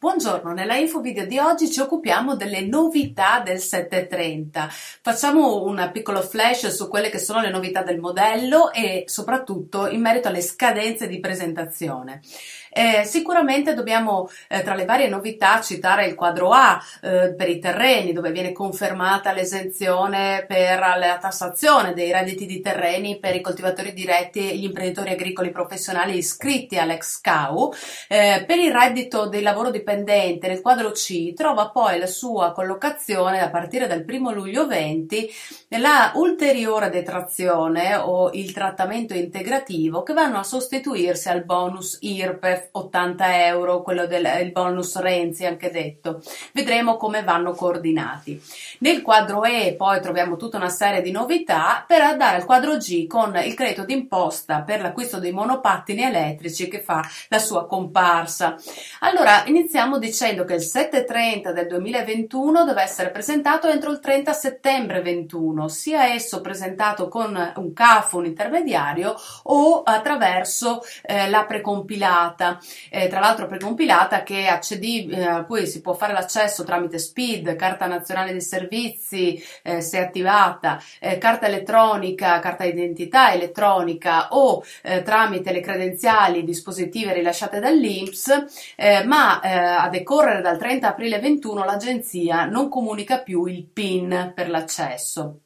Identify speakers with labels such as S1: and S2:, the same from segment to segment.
S1: Buongiorno, nella info video di oggi ci occupiamo delle novità del 730. Facciamo un piccolo flash su quelle che sono le novità del modello e soprattutto in merito alle scadenze di presentazione. Eh, sicuramente dobbiamo eh, tra le varie novità citare il quadro A eh, per i terreni dove viene confermata l'esenzione per la tassazione dei redditi di terreni per i coltivatori diretti e gli imprenditori agricoli professionali iscritti all'ex CAU. Eh, per il reddito del lavoro dipendente nel quadro C trova poi la sua collocazione a partire dal 1 luglio 20 la ulteriore detrazione o il trattamento integrativo che vanno a sostituirsi al bonus IRPEF 80 euro, quello del bonus Renzi anche detto. Vedremo come vanno coordinati. Nel quadro E poi troviamo tutta una serie di novità per andare al quadro G con il credito d'imposta per l'acquisto dei monopattini elettrici che fa la sua comparsa. Allora, iniziamo dicendo che il 730 del 2021 deve essere presentato entro il 30 settembre 21, sia esso presentato con un CAF, un intermediario o attraverso eh, la precompilata eh, tra l'altro precompilata che accedi, eh, a cui si può fare l'accesso tramite SPID, carta nazionale dei servizi eh, se attivata, eh, carta elettronica, carta d'identità elettronica o eh, tramite le credenziali dispositive rilasciate dall'INPS, eh, ma a decorrere dal 30 aprile 21 l'agenzia non comunica più il PIN per l'accesso.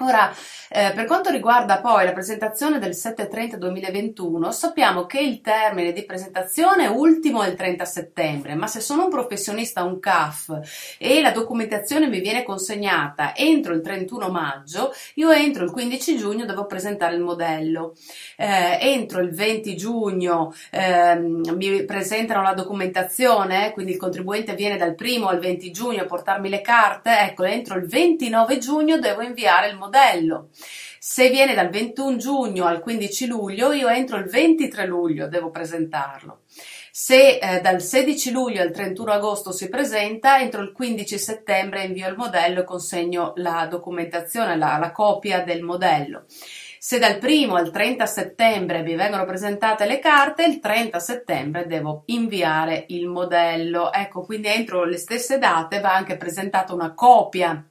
S1: Ora, eh, per quanto riguarda poi la presentazione del 730-2021, sappiamo che il termine di presentazione ultimo è il 30 settembre, ma se sono un professionista, un CAF, e la documentazione mi viene consegnata entro il 31 maggio, io entro il 15 giugno devo presentare il modello. Eh, entro il 20 giugno eh, mi presentano la documentazione, quindi il contribuente viene dal 1 al 20 giugno a portarmi le carte, ecco, entro il 29 giugno devo inviare il modello modello. Se viene dal 21 giugno al 15 luglio, io entro il 23 luglio, devo presentarlo. Se eh, dal 16 luglio al 31 agosto si presenta, entro il 15 settembre invio il modello e consegno la documentazione, la, la copia del modello. Se dal 1 al 30 settembre vi vengono presentate le carte, il 30 settembre devo inviare il modello. Ecco, quindi entro le stesse date va anche presentata una copia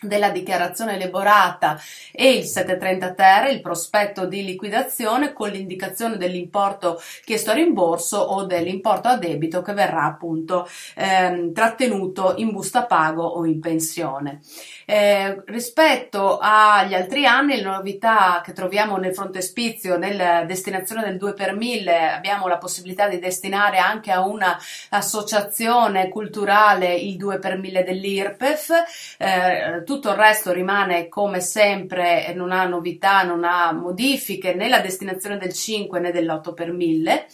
S1: della dichiarazione elaborata e il 730 ter, il prospetto di liquidazione con l'indicazione dell'importo chiesto a rimborso o dell'importo a debito che verrà appunto ehm, trattenuto in busta pago o in pensione. Eh, rispetto agli altri anni, le novità che troviamo nel frontespizio, nella destinazione del 2 per 1000, abbiamo la possibilità di destinare anche a un'associazione culturale il 2 per 1000 dell'IRPEF. Eh, tutto il resto rimane come sempre, non ha novità, non ha modifiche né la destinazione del 5 né dell'8 per 1000.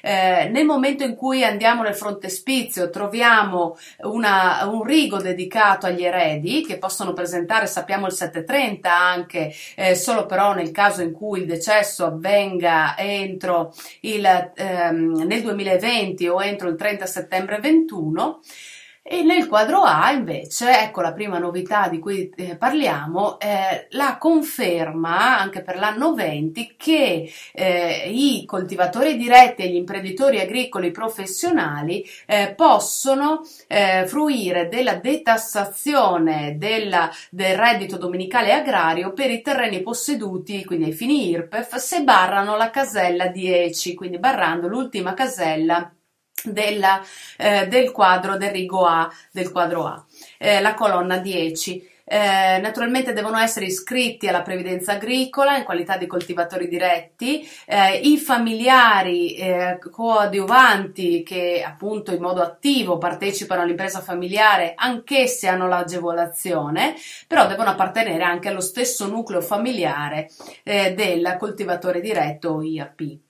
S1: Eh, nel momento in cui andiamo nel frontespizio troviamo una, un rigo dedicato agli eredi che possono presentare, sappiamo il 730 anche, eh, solo però nel caso in cui il decesso avvenga entro il, ehm, nel 2020 o entro il 30 settembre 21. E nel quadro A invece, ecco la prima novità di cui eh, parliamo, eh, la conferma anche per l'anno 20 che eh, i coltivatori diretti e gli imprenditori agricoli professionali eh, possono eh, fruire della detassazione della, del reddito dominicale agrario per i terreni posseduti, quindi ai fini IRPEF, se barrano la casella 10, quindi barrando l'ultima casella della, eh, del quadro del rigo A, del quadro A, eh, la colonna 10. Eh, naturalmente devono essere iscritti alla previdenza agricola in qualità di coltivatori diretti, eh, i familiari eh, coadiuvanti che appunto in modo attivo partecipano all'impresa familiare, anch'essi hanno l'agevolazione, però devono appartenere anche allo stesso nucleo familiare eh, del coltivatore diretto IAP.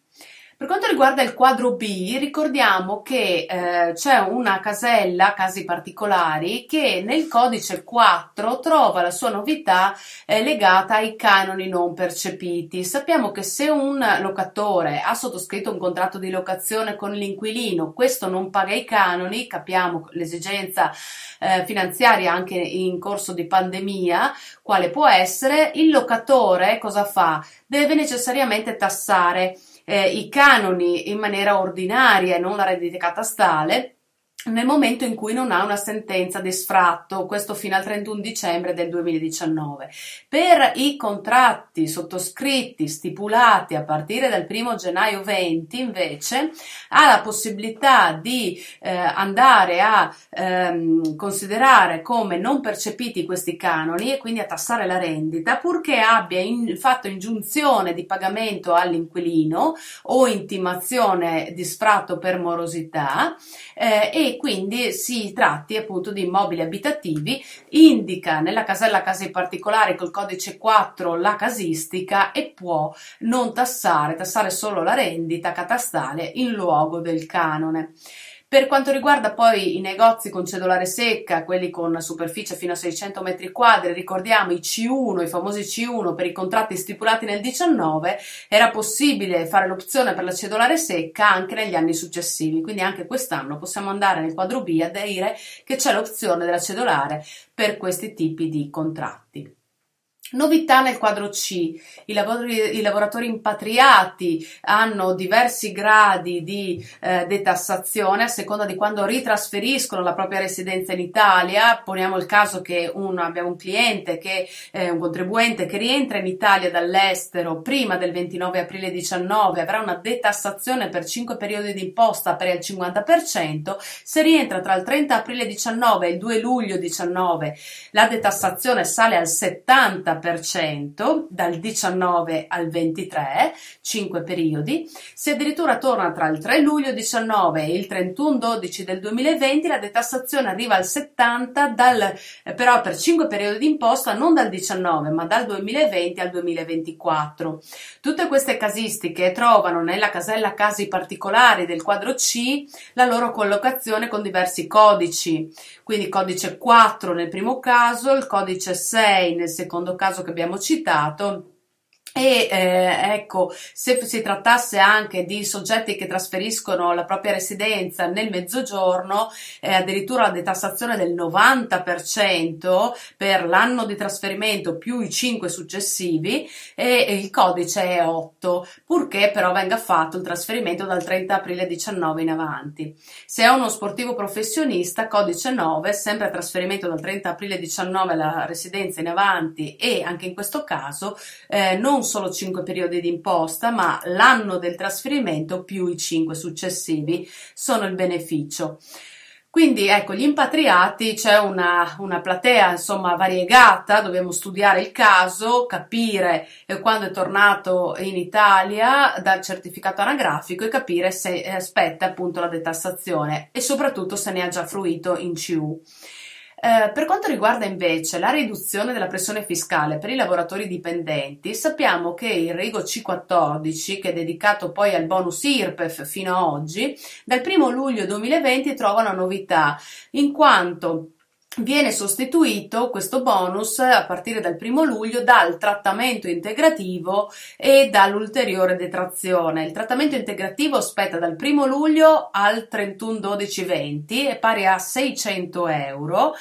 S1: Per quanto riguarda il quadro B, ricordiamo che eh, c'è una casella, casi particolari, che nel codice 4 trova la sua novità eh, legata ai canoni non percepiti. Sappiamo che se un locatore ha sottoscritto un contratto di locazione con l'inquilino, questo non paga i canoni, capiamo l'esigenza eh, finanziaria anche in corso di pandemia, quale può essere, il locatore cosa fa? Deve necessariamente tassare eh, i canoni in maniera ordinaria e non la reddita catastale nel momento in cui non ha una sentenza di sfratto, questo fino al 31 dicembre del 2019. Per i contratti sottoscritti, stipulati a partire dal 1 gennaio 20, invece, ha la possibilità di eh, andare a ehm, considerare come non percepiti questi canoni e quindi a tassare la rendita, purché abbia in, fatto ingiunzione di pagamento all'inquilino o intimazione di sfratto per morosità eh, e quindi si tratti appunto di immobili abitativi, indica nella casella case particolari col codice 4 la casistica e può non tassare, tassare solo la rendita catastale in luogo del canone. Per quanto riguarda poi i negozi con cedolare secca, quelli con superficie fino a 600 metri quadri, ricordiamo i C1, i famosi C1 per i contratti stipulati nel 19, era possibile fare l'opzione per la cedolare secca anche negli anni successivi, quindi anche quest'anno possiamo andare nel quadro B a dire che c'è l'opzione della cedolare per questi tipi di contratti. Novità nel quadro C, I lavoratori, i lavoratori, impatriati hanno diversi gradi di eh, detassazione a seconda di quando ritrasferiscono la propria residenza in Italia. Poniamo il caso che un, abbiamo un cliente, che, eh, un contribuente che rientra in Italia dall'estero prima del 29 aprile 19 avrà una detassazione per 5 periodi di imposta per il 50%. Se rientra tra il 30 aprile 19 e il 2 luglio 19 la detassazione sale al 70% dal 19 al 23, 5 periodi. Se addirittura torna tra il 3 luglio 19 e il 31 12 del 2020, la detassazione arriva al 70, dal, eh, però per 5 periodi di imposta non dal 19 ma dal 2020 al 2024. Tutte queste casistiche trovano nella casella casi particolari del quadro C la loro collocazione con diversi codici, quindi codice 4 nel primo caso, il codice 6 nel secondo caso caso che abbiamo citato e eh, ecco, se si trattasse anche di soggetti che trasferiscono la propria residenza nel mezzogiorno, eh, addirittura la detassazione del 90% per l'anno di trasferimento più i 5 successivi e, e il codice è 8, purché però venga fatto il trasferimento dal 30 aprile 19 in avanti. Se è uno sportivo professionista, codice 9, sempre trasferimento dal 30 aprile 19 alla residenza in avanti e anche in questo caso eh, non solo 5 periodi di imposta, ma l'anno del trasferimento più i 5 successivi sono il beneficio. Quindi ecco, gli impatriati c'è una, una, platea insomma variegata, dobbiamo studiare il caso, capire eh, quando è tornato in Italia dal certificato anagrafico e capire se aspetta appunto la detassazione e soprattutto se ne ha già fruito in CU. Eh, per quanto riguarda invece la riduzione della pressione fiscale per i lavoratori dipendenti, sappiamo che il Rego C14, che è dedicato poi al bonus IRPEF fino a oggi, dal 1 luglio 2020 trova una novità, in quanto viene sostituito questo bonus a partire dal primo luglio dal trattamento integrativo e dall'ulteriore detrazione. Il trattamento integrativo spetta dal primo luglio al 31 12 20 è pari a 600 euro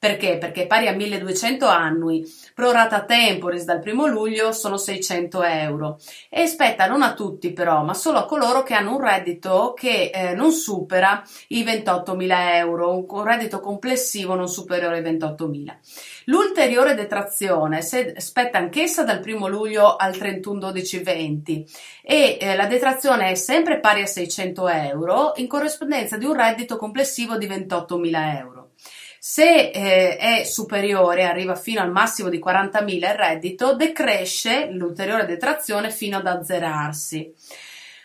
S1: perché? Perché pari a 1200 annui, prorata temporis dal primo luglio sono 600 euro e spetta non a tutti però, ma solo a coloro che hanno un reddito che eh, non supera i 28.000 euro, un reddito complessivo non superiore ai 28.000. L'ulteriore detrazione spetta anch'essa dal primo luglio al 31 12 20 e eh, la detrazione è sempre pari a 600 euro in corrispondenza di un reddito complessivo di 28.000 euro. Se eh, è superiore, arriva fino al massimo di 40.000 il reddito, decresce l'ulteriore detrazione fino ad azzerarsi.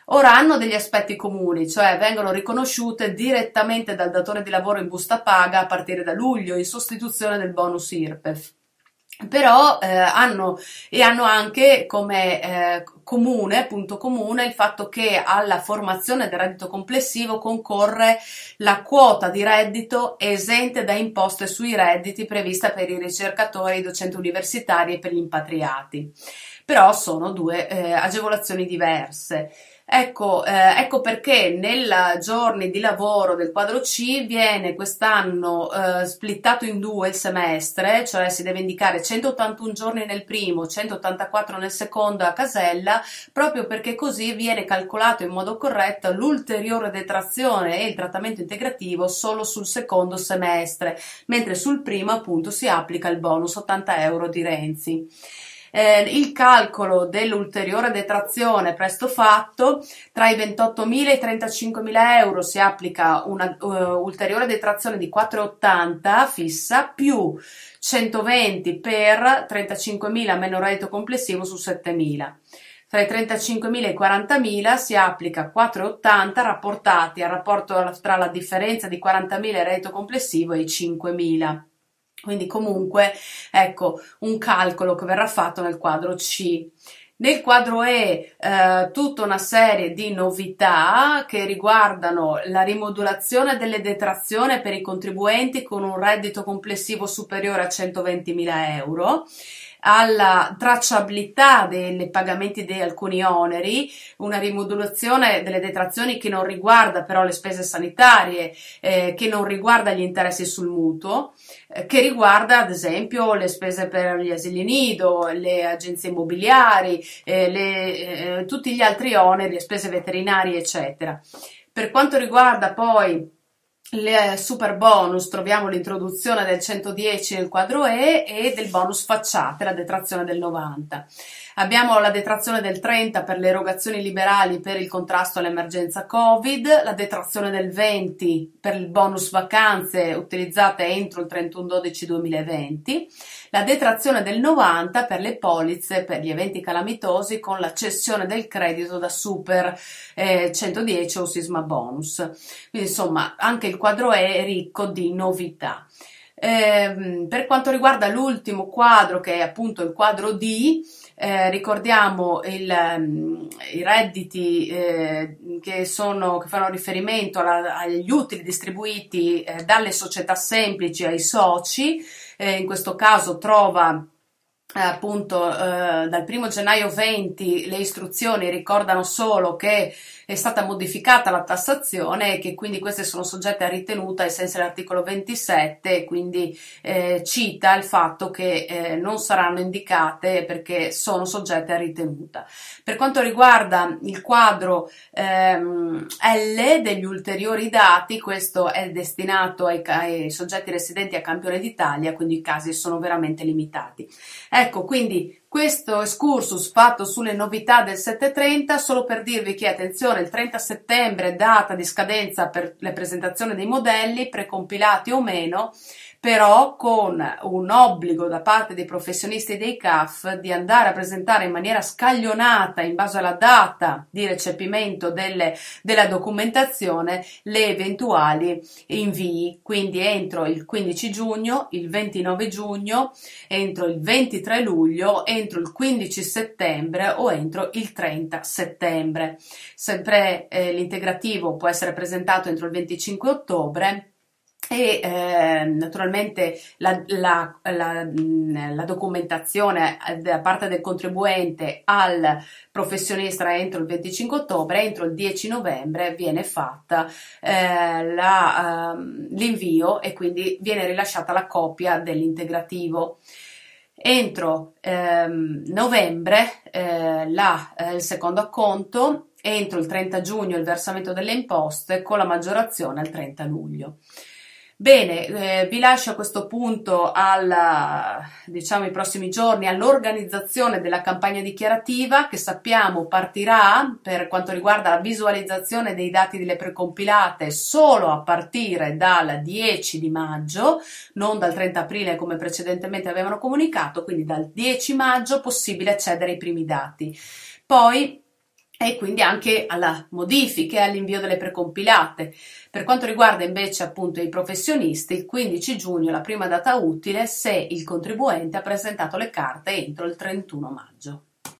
S1: Ora hanno degli aspetti comuni, cioè vengono riconosciute direttamente dal datore di lavoro in busta paga a partire da luglio in sostituzione del bonus IRPEF però eh, hanno e hanno anche come eh, comune, punto comune, il fatto che alla formazione del reddito complessivo concorre la quota di reddito esente da imposte sui redditi prevista per i ricercatori, i docenti universitari e per gli impatriati. Però sono due eh, agevolazioni diverse. Ecco, eh, ecco perché nei giorni di lavoro del quadro C viene quest'anno eh, splittato in due il semestre, cioè si deve indicare 181 giorni nel primo, 184 nel secondo a casella, proprio perché così viene calcolato in modo corretto l'ulteriore detrazione e il trattamento integrativo solo sul secondo semestre, mentre sul primo appunto si applica il bonus 80 euro di Renzi eh, il calcolo dell'ulteriore detrazione presto fatto, tra i 28.000 e i 35.000 euro si applica una uh, ulteriore detrazione di 4,80 fissa più 120 per 35.000 meno reddito complessivo su 7.000. Tra i 35.000 e i 40.000 si applica 4,80 rapportati al rapporto tra la differenza di 40.000 e reddito complessivo e i 5.000. Quindi comunque ecco un calcolo che verrà fatto nel quadro C. Nel quadro E eh, tutta una serie di novità che riguardano la rimodulazione delle detrazioni per i contribuenti con un reddito complessivo superiore a 120.000 euro alla tracciabilità dei pagamenti di alcuni oneri, una rimodulazione delle detrazioni che non riguarda però le spese sanitarie, eh, che non riguarda gli interessi sul mutuo, eh, che riguarda ad esempio le spese per gli asili nido, le agenzie immobiliari, eh, le, eh, tutti gli altri oneri, le spese veterinarie, eccetera. Per quanto riguarda poi le super bonus troviamo l'introduzione del 110 nel quadro E e del bonus facciate, la detrazione del 90. Abbiamo la detrazione del 30 per le erogazioni liberali per il contrasto all'emergenza Covid, la detrazione del 20 per il bonus vacanze utilizzate entro il 31-12-2020, la detrazione del 90 per le polizze per gli eventi calamitosi con la cessione del credito da super eh, 110 o sisma bonus. Quindi insomma anche il quadro è ricco di novità. Eh, per quanto riguarda l'ultimo quadro, che è appunto il quadro D, eh, ricordiamo il, um, i redditi eh, che, sono, che, fanno riferimento alla, agli utili distribuiti eh, dalle società semplici ai soci, eh, in questo caso trova appunto eh, dal 1 gennaio 20 le istruzioni ricordano solo che è stata modificata la tassazione e che quindi queste sono soggette a ritenuta ai sensi dell'articolo 27 e quindi eh, cita il fatto che eh, non saranno indicate perché sono soggette a ritenuta. Per quanto riguarda il quadro ehm, L degli ulteriori dati, questo è destinato ai, ai soggetti residenti a campione d'Italia, quindi i casi sono veramente limitati. Ecco, quindi questo excursus fatto sulle novità del 730 solo per dirvi che attenzione il 30 settembre data di scadenza per la presentazione dei modelli precompilati o meno però con un obbligo da parte dei professionisti dei CAF di andare a presentare in maniera scaglionata in base alla data di recepimento delle, della documentazione le eventuali invii, quindi entro il 15 giugno, il 29 giugno, entro il 23 luglio, entro il 15 settembre o entro il 30 settembre. Sempre eh, l'integrativo può essere presentato entro il 25 ottobre e eh, naturalmente la, la, la, la, documentazione eh, da parte del contribuente al professionista entro il 25 ottobre, entro il 10 novembre viene fatta eh, uh, l'invio e quindi viene rilasciata la copia dell'integrativo. Entro ehm, novembre eh, eh, il secondo acconto, entro il 30 giugno il versamento delle imposte con la maggiorazione al 30 luglio. Bene, eh, vi lascio a questo punto alla, diciamo, i prossimi giorni all'organizzazione della campagna dichiarativa che sappiamo partirà per quanto riguarda la visualizzazione dei dati delle precompilate solo a partire dal 10 di maggio, non dal 30 aprile come precedentemente avevano comunicato, quindi dal 10 maggio possibile accedere ai primi dati. Poi e quindi anche alla modifica e all'invio delle precompilate. Per quanto riguarda invece appunto i professionisti, il 15 giugno è la prima data utile se il contribuente ha presentato le carte entro il 31 maggio.